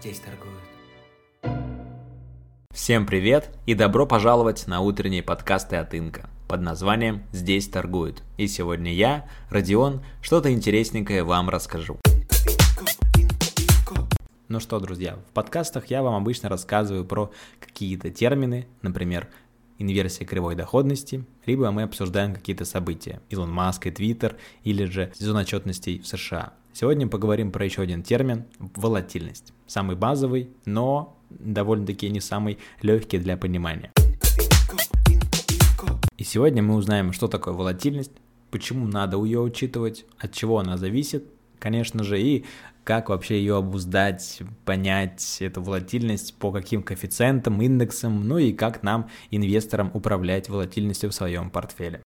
Здесь торгуют. Всем привет и добро пожаловать на утренние подкасты от Инка под названием «Здесь торгуют». И сегодня я, Родион, что-то интересненькое вам расскажу. Ну что, друзья, в подкастах я вам обычно рассказываю про какие-то термины, например, инверсия кривой доходности, либо мы обсуждаем какие-то события, Илон Маск и Твиттер, или же сезон отчетностей в США. Сегодня поговорим про еще один термин – волатильность. Самый базовый, но довольно-таки не самый легкий для понимания. И сегодня мы узнаем, что такое волатильность, почему надо ее учитывать, от чего она зависит, конечно же, и как вообще ее обуздать, понять эту волатильность, по каким коэффициентам, индексам, ну и как нам, инвесторам, управлять волатильностью в своем портфеле.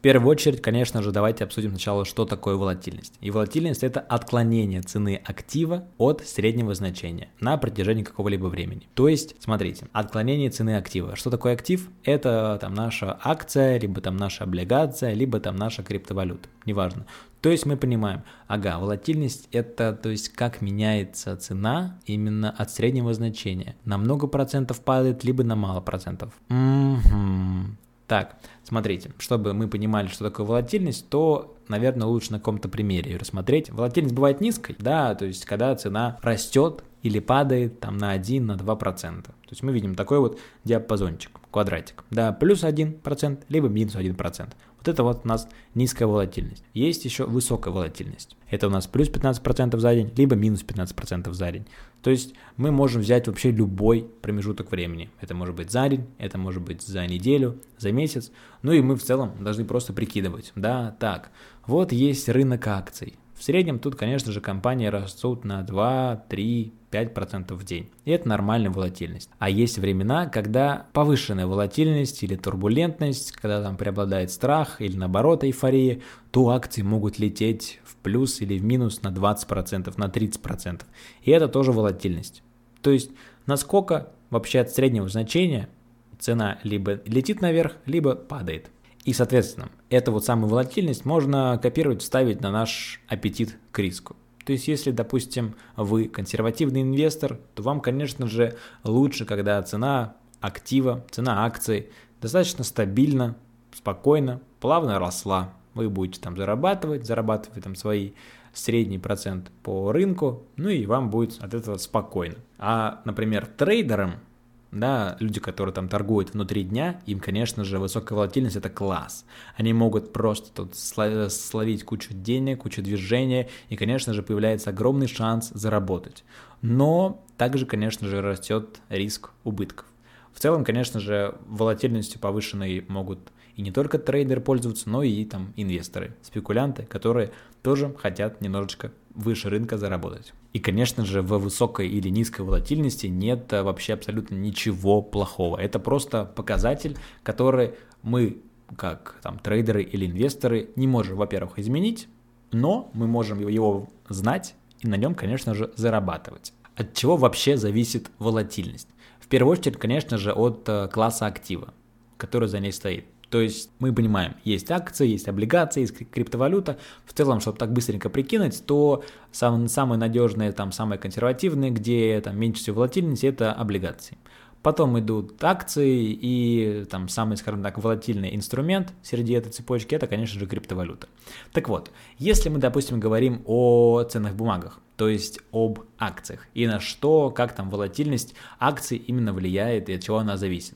В первую очередь, конечно же, давайте обсудим сначала, что такое волатильность. И волатильность – это отклонение цены актива от среднего значения на протяжении какого-либо времени. То есть, смотрите, отклонение цены актива. Что такое актив? Это там наша акция, либо там наша облигация, либо там наша криптовалюта, неважно. То есть мы понимаем, ага, волатильность это, то есть как меняется цена именно от среднего значения. На много процентов падает, либо на мало процентов. Угу. Так, смотрите, чтобы мы понимали, что такое волатильность, то, наверное, лучше на каком-то примере ее рассмотреть. Волатильность бывает низкой, да, то есть когда цена растет или падает там на 1, на 2%. То есть мы видим такой вот диапазончик, квадратик. Да, плюс 1%, либо минус 1%. Вот это вот у нас низкая волатильность. Есть еще высокая волатильность. Это у нас плюс 15% за день, либо минус 15% за день. То есть мы можем взять вообще любой промежуток времени. Это может быть за день, это может быть за неделю, за месяц. Ну и мы в целом должны просто прикидывать. Да, так, вот есть рынок акций. В среднем тут, конечно же, компании растут на 2, 3, 5% в день. И это нормальная волатильность. А есть времена, когда повышенная волатильность или турбулентность, когда там преобладает страх или наоборот эйфория, то акции могут лететь в плюс или в минус на 20%, на 30%. И это тоже волатильность. То есть насколько вообще от среднего значения цена либо летит наверх, либо падает. И, соответственно, эту вот самую волатильность можно копировать, вставить на наш аппетит к риску. То есть, если, допустим, вы консервативный инвестор, то вам, конечно же, лучше, когда цена актива, цена акций достаточно стабильно, спокойно, плавно росла. Вы будете там зарабатывать, зарабатывать там свои средний процент по рынку, ну и вам будет от этого спокойно. А, например, трейдерам да, люди, которые там торгуют внутри дня, им, конечно же, высокая волатильность – это класс. Они могут просто тут словить кучу денег, кучу движения, и, конечно же, появляется огромный шанс заработать. Но также, конечно же, растет риск убытков. В целом, конечно же, волатильностью повышенной могут и не только трейдеры пользоваться, но и там инвесторы, спекулянты, которые тоже хотят немножечко выше рынка заработать. И, конечно же, в высокой или низкой волатильности нет э, вообще абсолютно ничего плохого. Это просто показатель, который мы, как там трейдеры или инвесторы, не можем, во-первых, изменить, но мы можем его знать и на нем, конечно же, зарабатывать. От чего вообще зависит волатильность? В первую очередь, конечно же, от э, класса актива, который за ней стоит. То есть мы понимаем, есть акции, есть облигации, есть криптовалюта. В целом, чтобы так быстренько прикинуть, то сам, самые надежные, там, самые консервативные, где там меньше всего волатильности, это облигации. Потом идут акции и там самый, скажем так, волатильный инструмент среди этой цепочки, это, конечно же, криптовалюта. Так вот, если мы, допустим, говорим о ценных бумагах, то есть об акциях, и на что, как там волатильность акций именно влияет и от чего она зависит.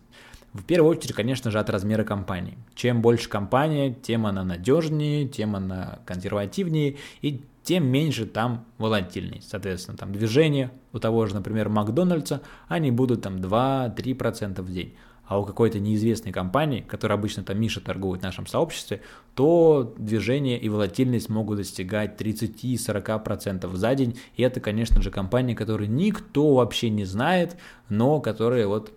В первую очередь, конечно же, от размера компании. Чем больше компания, тем она надежнее, тем она консервативнее и тем меньше там волатильность. Соответственно, там движения у того же, например, Макдональдса, они будут там 2-3% в день. А у какой-то неизвестной компании, которая обычно там Миша торгует в нашем сообществе, то движение и волатильность могут достигать 30-40% за день. И это, конечно же, компании, которые никто вообще не знает, но которые вот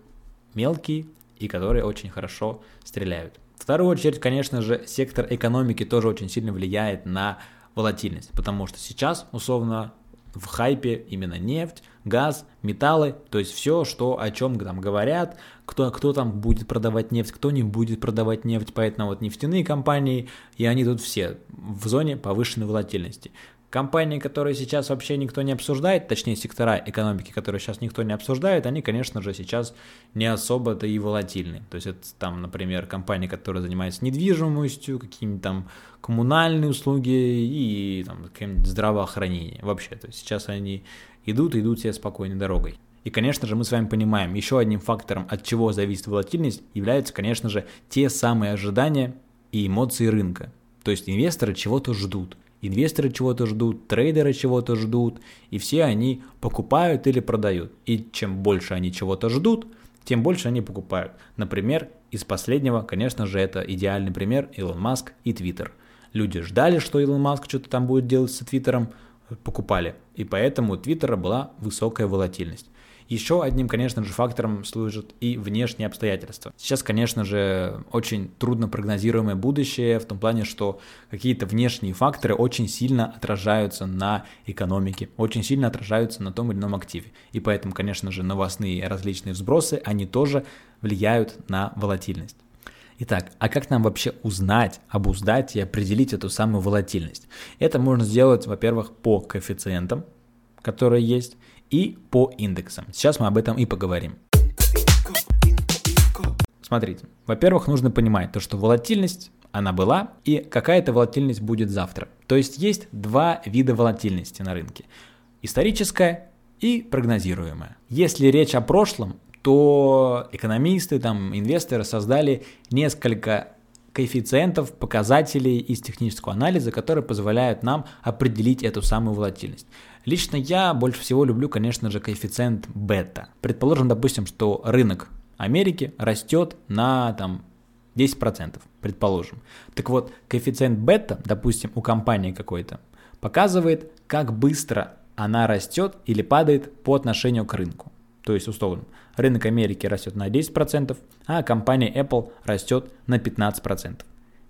мелкие, и которые очень хорошо стреляют. В вторую очередь, конечно же, сектор экономики тоже очень сильно влияет на волатильность, потому что сейчас, условно, в хайпе именно нефть, газ, металлы, то есть все, что о чем там говорят, кто, кто там будет продавать нефть, кто не будет продавать нефть, поэтому вот нефтяные компании, и они тут все в зоне повышенной волатильности. Компании, которые сейчас вообще никто не обсуждает, точнее сектора экономики, которые сейчас никто не обсуждает, они, конечно же, сейчас не особо-то и волатильны. То есть это там, например, компании, которые занимаются недвижимостью, какими-то там коммунальные услуги и там каким-нибудь здравоохранение вообще. То есть сейчас они идут, идут себе спокойной дорогой. И, конечно же, мы с вами понимаем, еще одним фактором, от чего зависит волатильность, являются, конечно же, те самые ожидания и эмоции рынка. То есть инвесторы чего-то ждут. Инвесторы чего-то ждут, трейдеры чего-то ждут, и все они покупают или продают. И чем больше они чего-то ждут, тем больше они покупают. Например, из последнего, конечно же, это идеальный пример Илон Маск и Твиттер. Люди ждали, что Илон Маск что-то там будет делать с Твиттером, покупали. И поэтому у Твиттера была высокая волатильность. Еще одним, конечно же, фактором служат и внешние обстоятельства. Сейчас, конечно же, очень трудно прогнозируемое будущее в том плане, что какие-то внешние факторы очень сильно отражаются на экономике, очень сильно отражаются на том или ином активе. И поэтому, конечно же, новостные различные взбросы, они тоже влияют на волатильность. Итак, а как нам вообще узнать, обуздать и определить эту самую волатильность? Это можно сделать, во-первых, по коэффициентам, которые есть, и по индексам. Сейчас мы об этом и поговорим. Смотрите, во-первых, нужно понимать то, что волатильность она была, и какая-то волатильность будет завтра. То есть есть два вида волатильности на рынке. Историческая и прогнозируемая. Если речь о прошлом, то экономисты, там, инвесторы создали несколько коэффициентов, показателей из технического анализа, которые позволяют нам определить эту самую волатильность. Лично я больше всего люблю, конечно же, коэффициент бета. Предположим, допустим, что рынок Америки растет на там 10%, предположим. Так вот, коэффициент бета, допустим, у компании какой-то, показывает, как быстро она растет или падает по отношению к рынку. То есть, условно, рынок Америки растет на 10%, а компания Apple растет на 15%.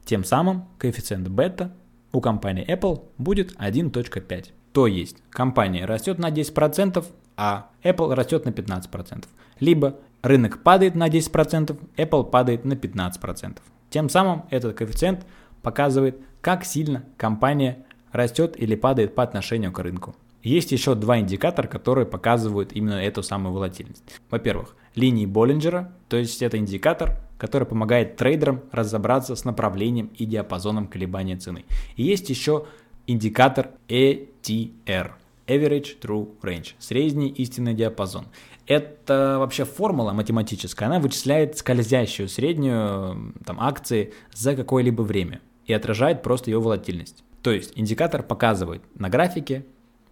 Тем самым коэффициент бета у компании Apple будет 1.5. То есть компания растет на 10%, а Apple растет на 15%. Либо рынок падает на 10%, Apple падает на 15%. Тем самым этот коэффициент показывает, как сильно компания растет или падает по отношению к рынку. Есть еще два индикатора, которые показывают именно эту самую волатильность. Во-первых, линии Боллинджера, то есть это индикатор, который помогает трейдерам разобраться с направлением и диапазоном колебания цены. И есть еще индикатор ETR, Average True Range, средний истинный диапазон. Это вообще формула математическая, она вычисляет скользящую среднюю там, акции за какое-либо время и отражает просто ее волатильность. То есть индикатор показывает на графике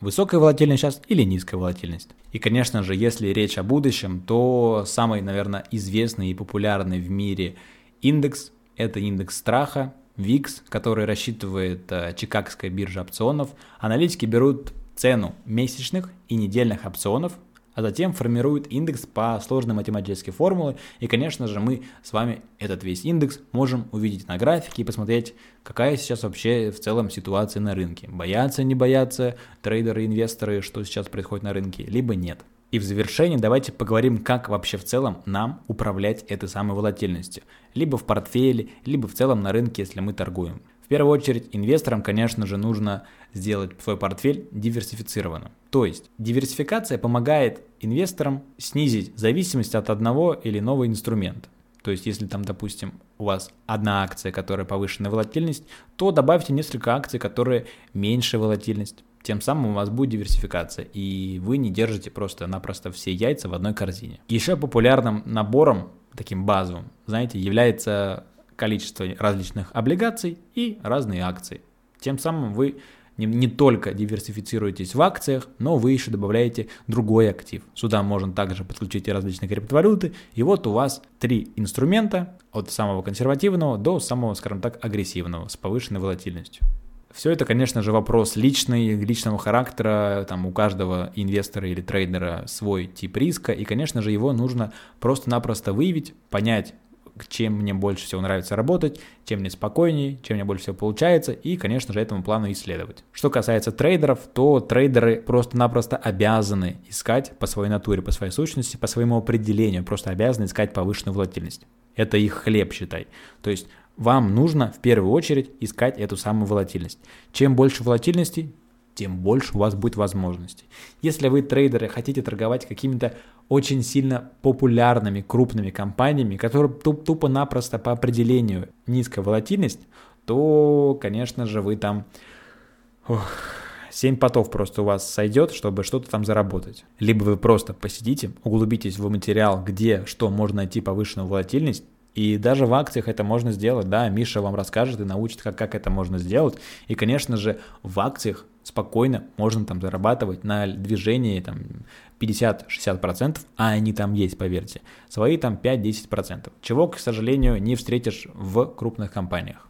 Высокая волатильность сейчас или низкая волатильность. И, конечно же, если речь о будущем, то самый, наверное, известный и популярный в мире индекс – это индекс страха, VIX, который рассчитывает э, Чикагская биржа опционов. Аналитики берут цену месячных и недельных опционов а затем формирует индекс по сложной математической формуле. И, конечно же, мы с вами этот весь индекс можем увидеть на графике и посмотреть, какая сейчас вообще в целом ситуация на рынке. Боятся, не боятся трейдеры, инвесторы, что сейчас происходит на рынке, либо нет. И в завершении давайте поговорим, как вообще в целом нам управлять этой самой волатильностью. Либо в портфеле, либо в целом на рынке, если мы торгуем. В первую очередь инвесторам, конечно же, нужно сделать свой портфель диверсифицированным. То есть диверсификация помогает инвесторам снизить зависимость от одного или иного инструмента. То есть, если там, допустим, у вас одна акция, которая повышенная волатильность, то добавьте несколько акций, которые меньше волатильность. Тем самым у вас будет диверсификация, и вы не держите просто-напросто все яйца в одной корзине. Еще популярным набором, таким базовым, знаете, является количество различных облигаций и разные акции. Тем самым вы не, не только диверсифицируетесь в акциях, но вы еще добавляете другой актив. Сюда можно также подключить и различные криптовалюты. И вот у вас три инструмента от самого консервативного до самого, скажем так, агрессивного с повышенной волатильностью. Все это, конечно же, вопрос личный, личного характера, там у каждого инвестора или трейдера свой тип риска, и, конечно же, его нужно просто-напросто выявить, понять, чем мне больше всего нравится работать, чем мне спокойнее, чем мне больше всего получается, и, конечно же, этому плану исследовать. Что касается трейдеров, то трейдеры просто-напросто обязаны искать по своей натуре, по своей сущности, по своему определению, просто обязаны искать повышенную волатильность. Это их хлеб, считай. То есть вам нужно в первую очередь искать эту самую волатильность. Чем больше волатильности, тем больше у вас будет возможностей. Если вы трейдеры хотите торговать какими-то очень сильно популярными крупными компаниями, которые туп тупо-напросто по определению низкая волатильность, то, конечно же, вы там... Ох, 7 потов просто у вас сойдет, чтобы что-то там заработать. Либо вы просто посидите, углубитесь в материал, где что можно найти повышенную волатильность, и даже в акциях это можно сделать, да, Миша вам расскажет и научит, как, как это можно сделать. И, конечно же, в акциях спокойно можно там зарабатывать на движении там 50-60%, а они там есть, поверьте, свои там 5-10%, чего, к сожалению, не встретишь в крупных компаниях.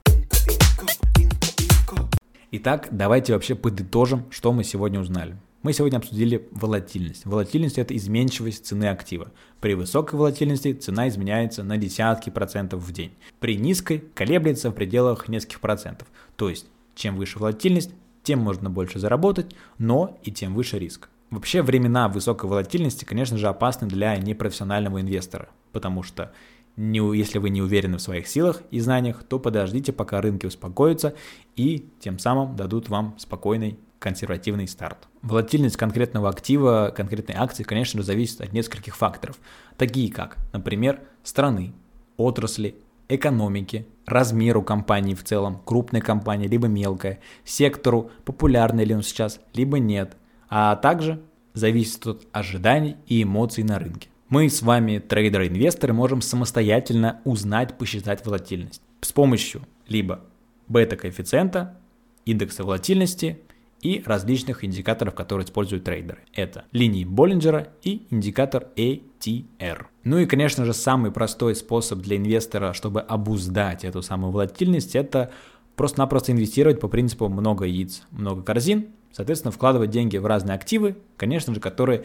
Итак, давайте вообще подытожим, что мы сегодня узнали. Мы сегодня обсудили волатильность. Волатильность – это изменчивость цены актива. При высокой волатильности цена изменяется на десятки процентов в день. При низкой колеблется в пределах нескольких процентов. То есть, чем выше волатильность, тем можно больше заработать, но и тем выше риск. Вообще времена высокой волатильности, конечно же, опасны для непрофессионального инвестора, потому что не, если вы не уверены в своих силах и знаниях, то подождите, пока рынки успокоятся и тем самым дадут вам спокойный консервативный старт. Волатильность конкретного актива, конкретной акции, конечно же, зависит от нескольких факторов, такие как, например, страны, отрасли, экономики, размеру компании в целом, крупной компании, либо мелкая, сектору, популярный ли он сейчас, либо нет, а также зависит от ожиданий и эмоций на рынке. Мы с вами, трейдеры-инвесторы, можем самостоятельно узнать, посчитать волатильность с помощью либо бета-коэффициента, индекса волатильности и различных индикаторов, которые используют трейдеры. Это линии Боллинджера и индикатор ATR. Ну и, конечно же, самый простой способ для инвестора, чтобы обуздать эту самую волатильность, это просто-напросто инвестировать по принципу много яиц, много корзин, соответственно, вкладывать деньги в разные активы, конечно же, которые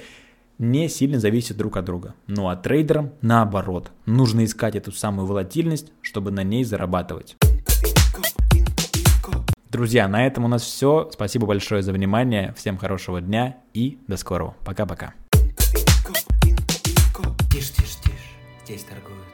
не сильно зависят друг от друга. Ну а трейдерам наоборот, нужно искать эту самую волатильность, чтобы на ней зарабатывать. Друзья, на этом у нас все. Спасибо большое за внимание. Всем хорошего дня и до скорого. Пока-пока. Тише, тише, тише. Здесь торгуют.